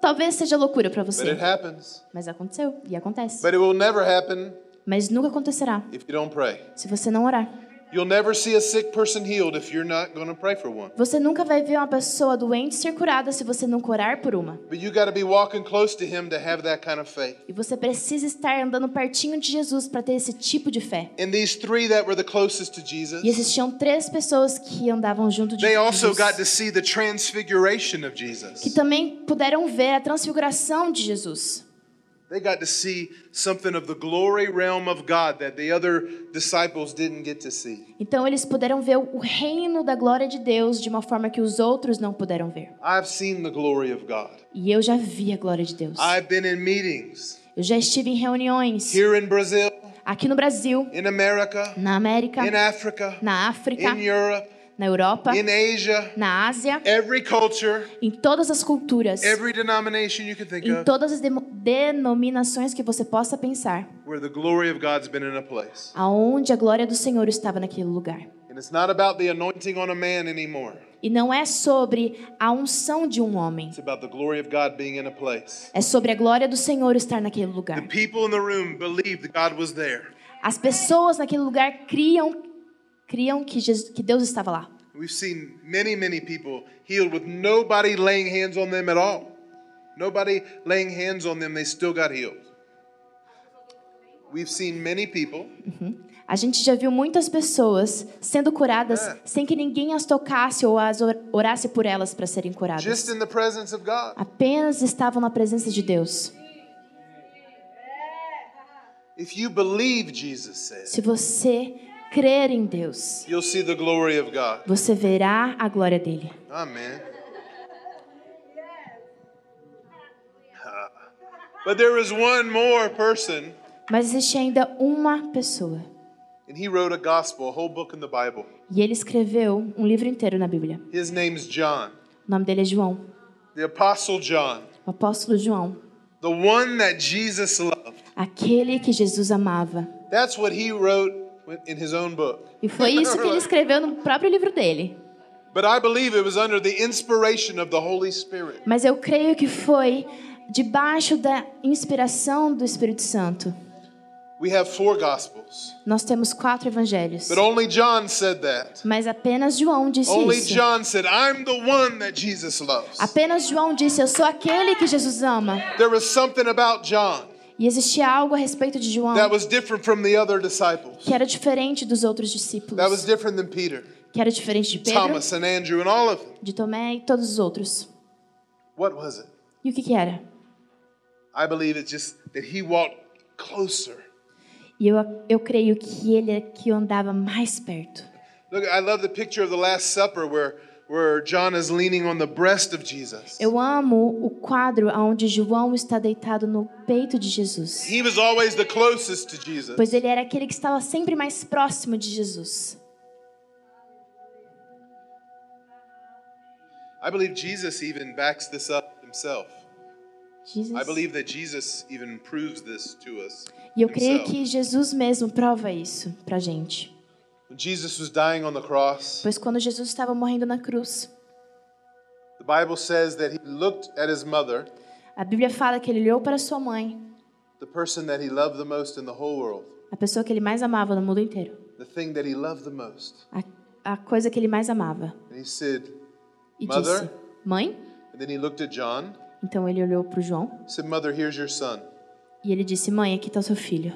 Talvez seja loucura para but você, it happens. mas aconteceu e acontece. But it will never happen Mas nunca acontecerá if you don't pray. se você não orar. You'll never see a sick person healed if you're not going to pray for one. Você nunca vai ver uma pessoa doente ser curada se você não orar por uma. But you got to be walking close to him to have that kind of faith. E você precisa estar andando pertinho de Jesus para ter esse tipo de fé. And these three that were the closest to E Jesus, existiam três pessoas que andavam junto de they also Jesus, got to see the transfiguration of que também puderam ver a transfiguração de Jesus. They got to see something of the glory realm of God that the other disciples didn't get to see. Então eles puderam ver o reino da glória de Deus de uma forma que os outros não puderam ver. I've seen the glory of God. E eu já vi a glória de Deus. I've been in meetings Eu já estive em reuniões here in Brazil, aqui no Brasil, in America, na América, in Africa, na África, in Europe, na Europa, in Asia, na Ásia, every culture, em todas as culturas, every denomination you can think em todas as demo- denominações que você possa pensar, where the glory of God's been in a place. aonde a glória do Senhor estava naquele lugar. And it's not about the anointing on a man anymore. E não é sobre a unção de um homem, It's about the glory of God being in a place. é sobre a glória do Senhor estar naquele lugar. As pessoas naquele lugar criam, criam que, Jesus, que Deus estava lá. We've seen many, many people healed with nobody laying hands on them at all. Nobody laying hands on them, they still got healed. We've seen many people A gente já viu muitas pessoas sendo curadas É. sem que ninguém as tocasse ou as or- orasse por elas para serem curadas. just in the presence of God. Apenas estavam na presença de Deus. If you believe, Jesus said, Se você crer em Deus, you'll see the glory of God. você verá a glória dele. Ah. But there is one more person, Mas existe ainda uma pessoa. and he wrote a gospel, a whole book in the Bible. E ele escreveu um livro inteiro na Bíblia. His name's John, O nome dele é João, the Apostle John, o apóstolo João. the one that Jesus loved. Aquele que Jesus amava. That's what he wrote in his own book. E foi isso que ele escreveu no próprio livro dele. But I believe it was under the inspiration of the Holy Spirit. Mas eu creio que foi debaixo da inspiração do Espírito Santo. We have four gospels, Nós temos quatro evangelhos. but only John said that. Mas apenas João disse Only isso. John said, I'm the one that Jesus loves. Apenas João disse: Eu sou aquele que Jesus ama. There was something about John E existia algo a respeito de João that was different from the other disciples, que era diferente dos outros that was discípulos, different than Peter, que era diferente de Pedro, Thomas, and Andrew, and all of them. de Tomé e todos os outros. What was it? E o que, que era? I believe it's just that he walked closer. E eu, eu creio que ele é que andava mais perto. Look, I love the picture of the Last Supper where, where John is leaning on the breast of Jesus. Eu amo o quadro onde João está deitado no peito de Jesus, He was always the closest to Jesus. pois ele era aquele que estava sempre mais próximo de Jesus. I believe Jesus even backs this up himself. Jesus. I believe that Jesus even proves this to us. E eu creio himself. que Jesus mesmo prova isso pra gente. Pois quando Jesus estava morrendo na cruz, the Bible says that he looked at his mother, a Bíblia fala que ele olhou para sua mãe, the person that he loved the most in the whole world, a pessoa que ele mais amava no mundo inteiro, the thing that he loved the most. a, a coisa que ele mais amava, And he said, e Mother? disse: Mãe? and then he looked at John, Então ele olhou para o João he said, Mother, here's your son. e ele disse: Mãe, aqui está o seu filho.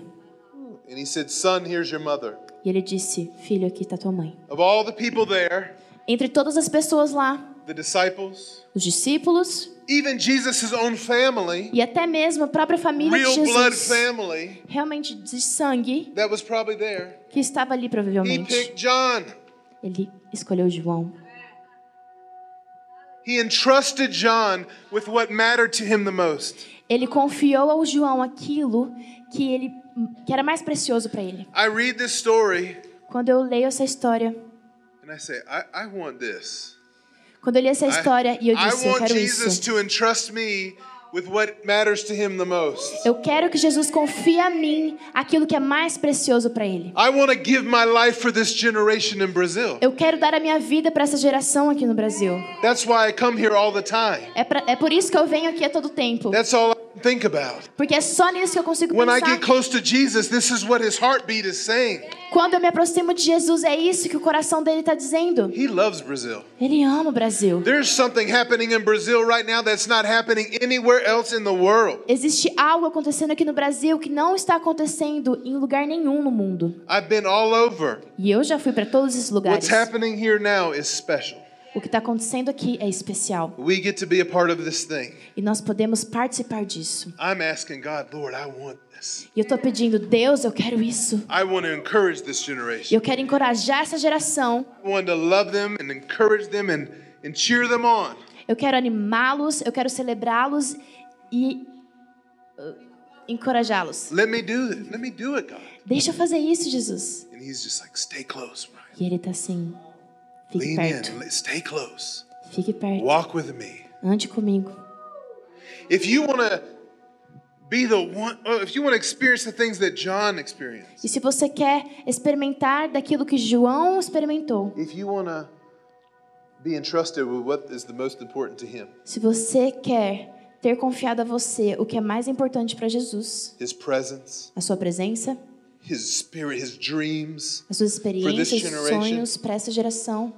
And he said, Son, here's your mother. E ele disse: Filho, aqui está tua mãe. Of all the people there, Entre todas as pessoas lá, the disciples, os discípulos even Jesus' own family, e até mesmo a própria família de real blood Jesus, family, realmente de sangue, that was probably there, que estava ali he provavelmente, picked John. ele escolheu João. He entrusted John with what mattered to him the most. Ele confiou ao João aquilo que ele que era mais precioso para ele. I read this story Quando eu leio essa história, and I say, I, I want this. quando eu li essa história e eu I, disse, eu want quero Jesus isso. to entrust me with what matters to him the most. Eu quero que Jesus confie a mim aquilo que é mais precioso para ele. I want to give my life for this generation in Brazil. Eu quero dar a minha vida para essa geração aqui no Brasil. That's why I come here all the time. É, pra, é por isso que eu venho aqui a todo tempo. That's all I think about. Porque é só nisso que eu consigo When I pensar. get close to Jesus, this is what his heartbeat is saying. Quando eu me aproximo de Jesus, é isso que o coração dele está dizendo. He loves Brazil. Ele ama o Brasil. There's something happening in Brazil right now that's not happening anywhere else in the world. Existe algo acontecendo aqui no Brasil que não está acontecendo em lugar nenhum no mundo. I've been all over. E eu já fui para todos esses lugares. What's happening here now is special. O que está acontecendo aqui é especial. We get to be a part of this thing. E nós podemos participar disso. I'm asking God, Lord, I want this. E eu estou pedindo, Deus, eu quero isso. I want to encourage this generation. eu quero encorajar essa geração. I want to love them and encourage them and, and cheer them on. Eu quero animá-los, eu quero celebrá-los e uh, encorajá-los. Let me do it. Let me do it, God. Deixa eu fazer isso, Jesus. And he's just like, stay close, Brian. E ele tá assim, fique Lean perto, in. Stay close. fique perto, Walk with me. ande comigo. If you want to be the one, oh, if you want to experience the things that John experienced, E se você quer experimentar daquilo que João experimentou, if you want to be entrusted with what is the most important to him, se você quer ter confiado a você o que é mais importante para Jesus, his presence, a sua presença, his spirit, his dreams, as suas experiências, sonhos para essa geração,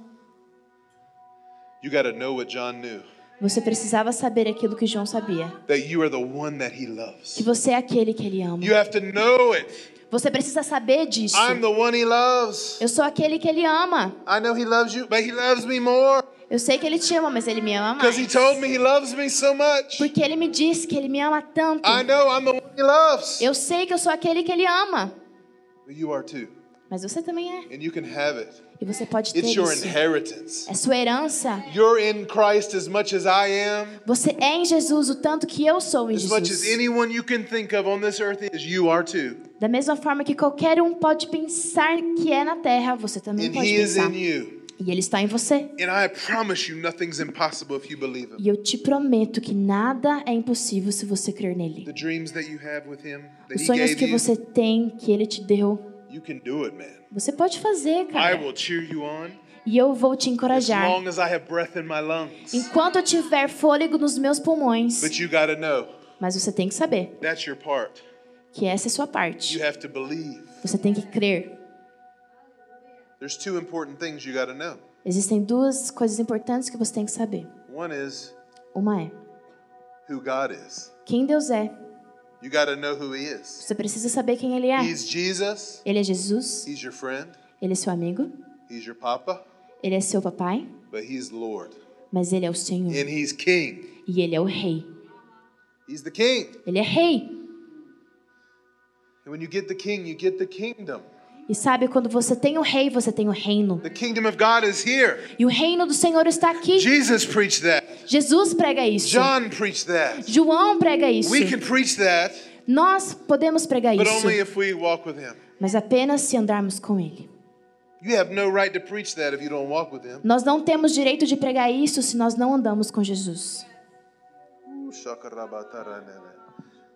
you got to know what John knew você precisava saber aquilo que João sabia, that you are the one that he loves. que você é aquele que ele ama. You have to know it. Você precisa saber disso. I'm the one he loves. Eu sou aquele que ele ama. I know he loves you, but he loves me more Eu sei que ele te ama, mas ele me ama because he mais. told me he loves me so much. Porque ele me disse que ele me ama tanto. I know I'm the one he loves. Eu sei que eu sou aquele que ele ama. But you are too. Mas você também é. And you can have it. E você pode ter It's your isso. inheritance. É sua herança. You're in Christ as much as I am, Você é em Jesus o tanto que eu sou em as much as Jesus. anyone you can think of on this earth is, you are too. Da mesma forma que qualquer um pode pensar que é na terra, você também And pode he is pensar. in you. E ele está em você. And I promise you, nothing's impossible if you believe him. E eu te prometo que nada é impossível se você crer nele. The dreams that you have with him, that Os sonhos que você tem, que ele te deu, you can do it, man. você pode fazer, I cara. will cheer you on E eu vou te as encorajar. long as I have breath in my lungs. Enquanto eu tiver fôlego nos meus pulmões. But you got to know Mas você tem que saber que essa é a sua parte. You have to believe. Você tem que crer. There's two important things you got to know. Existem duas coisas importantes que você tem que saber. One is Uma é who God is. quem Deus é. You got to know who he is. Você precisa saber quem ele é. He's Jesus. Ele é Jesus, He's your friend. ele é seu amigo, He's your papa, ele é seu papai, but he's Lord. mas ele é o Senhor And he's king. e ele é o rei. He's the king. Ele é rei. And when you get the king, you get the kingdom. E sabe, quando você tem o rei, você tem o reino. The kingdom of God is here. E o reino do Senhor está aqui. Jesus preached that. Jesus prega isso. John preached that. João prega isso. We can preach that, Nós podemos pregar but isso, only if we walk with Him. mas apenas se andarmos com Ele. Nós não temos direito de pregar isso se nós não andamos com Jesus. Shakarabatarana.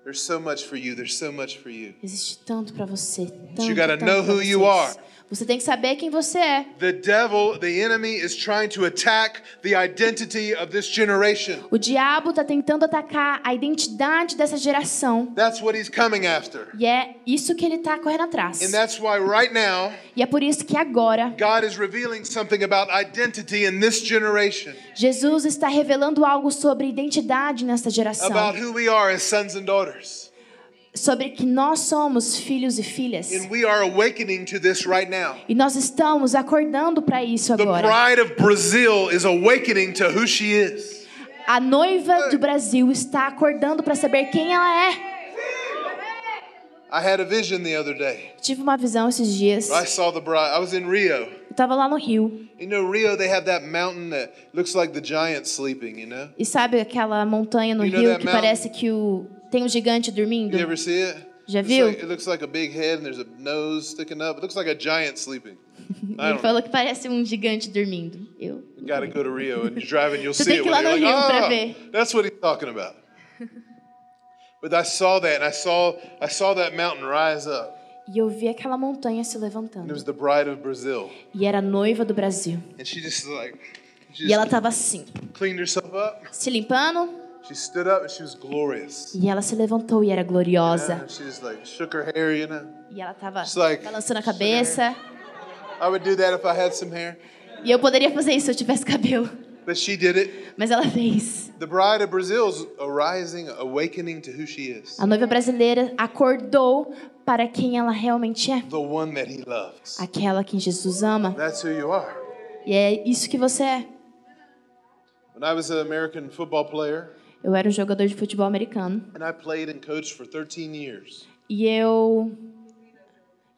There's so much for you. There's so much for you. Existe tanto para você. Tanto, you gotta tanto know who you are. Você tem que saber quem você é. The devil, the enemy, is trying to attack the identity of this generation. O diabo está tentando atacar a identidade dessa geração. That's what he's coming after. E é isso que ele está correndo atrás. And that's why right now, E é por isso que agora God is revealing something about identity in this generation, Jesus está revelando algo sobre identidade nessa geração. about who we are as sons and daughters. Sobre que nós somos filhos e filhas. And we are awakening to this right now. E nós estamos acordando para isso The agora. bride of Brazil is awakening to who she is. A noiva do Brasil está acordando para saber quem ela é. I had a vision the other day. Tive uma visão esses dias. I saw the bride. I was in Rio. Eu estava lá no Rio. You know, Rio, they have that mountain that looks like the giant sleeping, you know? E sabe aquela montanha no You Rio que mountain? parece que o tem um gigante dormindo? You ever see it? Já viu? like- it looks like a big head and there's a nose sticking up. It looks like a giant sleeping. I Ele falou que parece um gigante dormindo. Eu. You gotta go to Rio and you're driving, you'll Você see tem it. que ir lá no like, Rio pra "Ah, ver." that's what he's talking about. But I saw that and I saw I saw that mountain rise up. E eu vi aquela montanha se And it levantando. was the bride of Brazil. E era a noiva do Brasil. And she just like she E ela estava assim, cleaned herself up. se limpando. She stood up and she was glorious. E ela se levantou e era gloriosa. And she just like shook her hair, you know. E ela estava balançando a cabeça. I would do that if I had some hair. E eu poderia fazer isso se eu tivesse cabelo. But she did it. Mas ela fez. The bride of Brazil is arising, awakening to who she is. A noiva brasileira acordou para quem ela realmente é. The one that he loves. Aquela que Jesus ama. That's who you are. E é isso que você é. When I was an American football player, Eu era um jogador de futebol americano. and I played and coached for 13 years. E eu.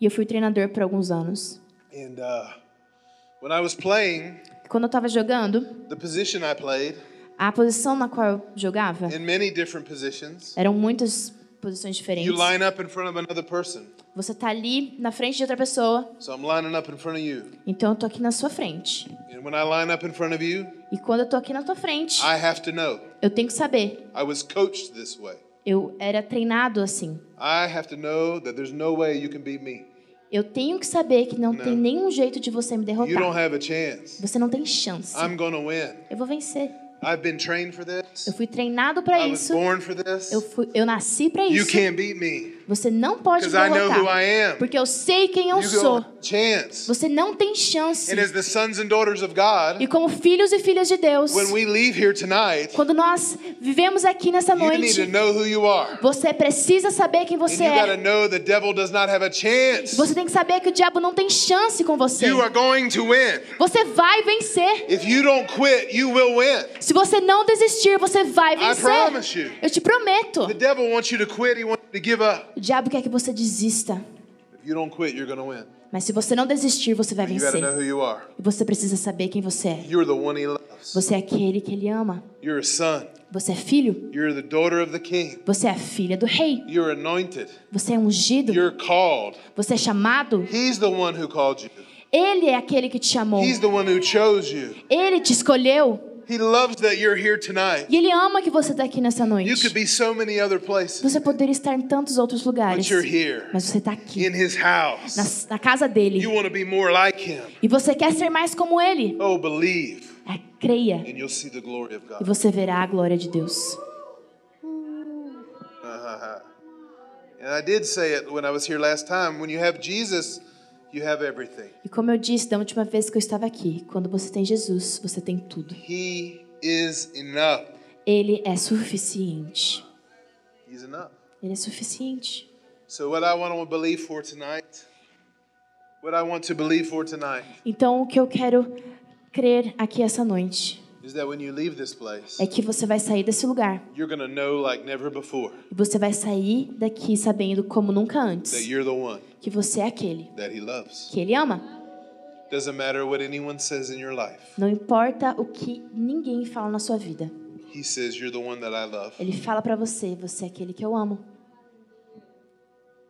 E eu fui treinador por alguns anos. And uh, when I was playing, Quando eu estava jogando, the position I played, a posição na qual eu jogava in many different positions, eram muitas posições you diferentes. line up in front of another person. Você tá ali na frente de outra pessoa, So I'm lining up in front of you. então eu tô aqui na sua frente. And when I line up in front of you, E quando eu tô aqui na tua frente, I have to know. Eu tenho que saber. I was coached this way. Eu era treinado assim. I have to know that there's no way you can beat me. Eu tenho que saber que não, tem nenhum jeito de você me You don't derrotar. have a chance. Você não tem chance. Eu vou vencer. I've been trained for this. Eu fui treinado para isso. born for this. Eu, fui, eu nasci para isso. Você não pode am. Porque eu sei quem eu sou. Você não tem chance. And as the sons and daughters of God, E como filhos e filhas de Deus, when we leave here tonight, quando nós vivemos aqui nessa noite, você precisa saber quem você é. know the devil does not have a chance. Você tem que saber que o diabo não tem chance com você. You are going to win. Você vai vencer. If you don't quit, you will win. Se você não desistir, você vai vencer. Eu te prometo. The devil wants you to quit. He wants you to give up. O diabo quer que você desista. If you don't quit, you're win. Mas se você não desistir, você vai vencer. E você precisa saber quem você é. Você é aquele que ele ama. You're a son. Você é filho. You're the daughter of the king. Você é a filha do rei. You're anointed. Você é ungido. You're called. Você é chamado. He's the one who called you. Ele é aquele que te chamou. Ele te escolheu. He loves that you're here tonight. E ele ama que você está aqui nessa You could noite. be so many other places, Você poderia estar em tantos outros lugares. but you're here Mas você está aqui. in his house. Na, na casa dele. You want to be more like him. E você quer ser mais como ele. Oh, believe, É, creia. and you'll see the glory of E God. você verá a glória de Deus. And I did say it when I was here last time. When you have Jesus, you have everything. E como eu disse da última vez que eu estava aqui, quando você tem Jesus, você tem tudo. He is enough. Ele é suficiente. He's enough. Ele é suficiente. So, what I want to believe for tonight, what I want to believe for tonight, Então, o que eu quero crer aqui essa noite is that when you leave this place, é que você vai sair desse lugar. you're going to know like never before E você vai sair daqui sabendo como nunca that antes you're the one. Que você é aquele that He loves. que ele ama. Doesn't matter what anyone says in your life. Não importa o que ninguém fala na sua vida. He says, You're the one that I love. Ele fala pra você, você é aquele que eu amo.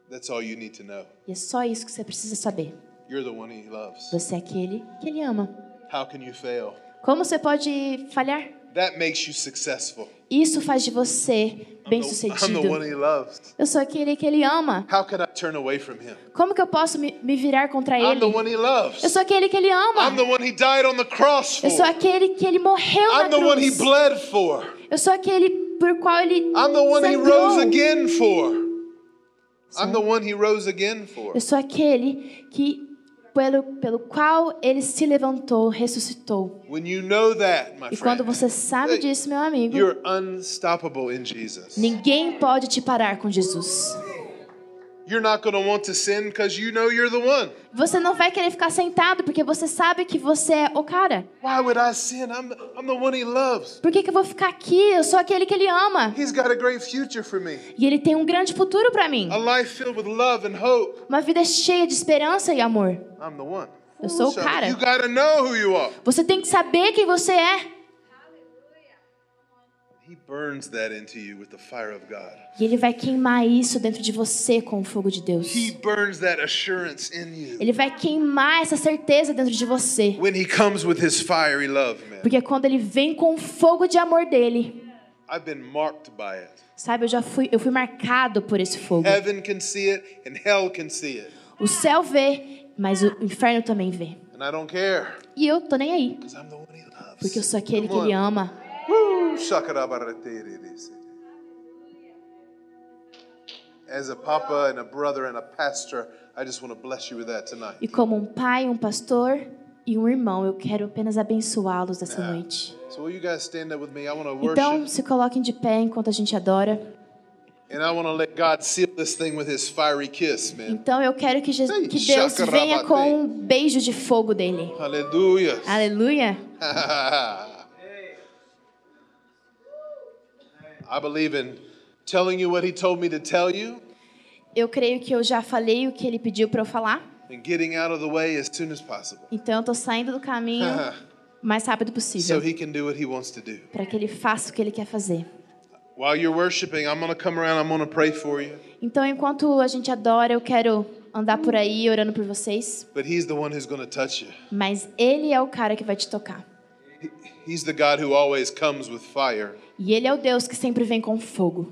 That's all you need to know. E é só isso que você precisa saber. You're the one He loves. Você é aquele que ele ama. How can you fail? Como você pode falhar? That makes you successful. Isso faz de você bem-sucedido. one He loves. Eu sou aquele que ele ama. How could I turn away from Him? Como que eu posso me, me virar contra I'm ele? the one He loves. Eu sou aquele que ele ama. I'm the one He died on the cross Eu sou aquele que ele morreu na I'm the one He cruz. bled for. Eu sou aquele por qual ele I'm the one He sangrou. rose again for. I'm the one He rose again for. Eu sou aquele que pelo pelo qual ele se levantou, ressuscitou. When you know that, my E quando friend, você sabe disso, meu amigo, ninguém pode te parar com Jesus. Você não vai querer ficar sentado porque você sabe que você é o cara. Why would I sin? I'm the, I'm the one He loves. Por que, que eu vou ficar aqui? Eu sou aquele que ele ama. He's got a great future for me. E ele tem um grande futuro para mim. A life filled with love and hope. Uma vida cheia de esperança e amor. I'm the one. Eu sou o cara. You got to know who you are. Você tem que saber quem você é. E ele vai queimar isso dentro de você com o fogo de Deus. He burns that assurance in you. Ele vai queimar essa certeza dentro de você. When He comes with His fiery love, man. Porque quando ele vem com o fogo de amor dele, I've been marked by it. sabe, eu já fui, eu fui marcado por esse fogo. Heaven can see it and hell can see it. O céu vê, mas o inferno também vê. And I don't care E eu tô nem aí, because I'm the one He loves. porque eu sou aquele que Come on. ele ama. As a papa and a brother and a pastor, I just want to bless you with that tonight. E como um pai, um pastor e um irmão, eu quero apenas abençoá-los essa noite. So will you guys stand up with me? I want to Então, worship se coloquem de pé enquanto a gente adora. and I want to let God seal this thing with his fiery kiss, man. Então, eu quero que, Jesus, que Deus venha com um beijo de fogo dele. Hallelujah. Aleluia. I believe in telling you what he told me to tell you Eu creio que eu já falei o que ele pediu para eu falar. and getting out of the way as soon as possible Então, eu tô saindo do caminho o mais rápido so possível. he can do what he wants to do. Para que ele faça o que ele quer fazer. While you're worshiping, I'm going to come around, I'm going to pray for you. Então, enquanto a gente adora, eu quero andar por aí orando por vocês. But he's the one who's going to touch you. Mas ele é o cara que vai te tocar. He- He's the God who always comes with fire. E ele é o Deus que sempre vem com fogo.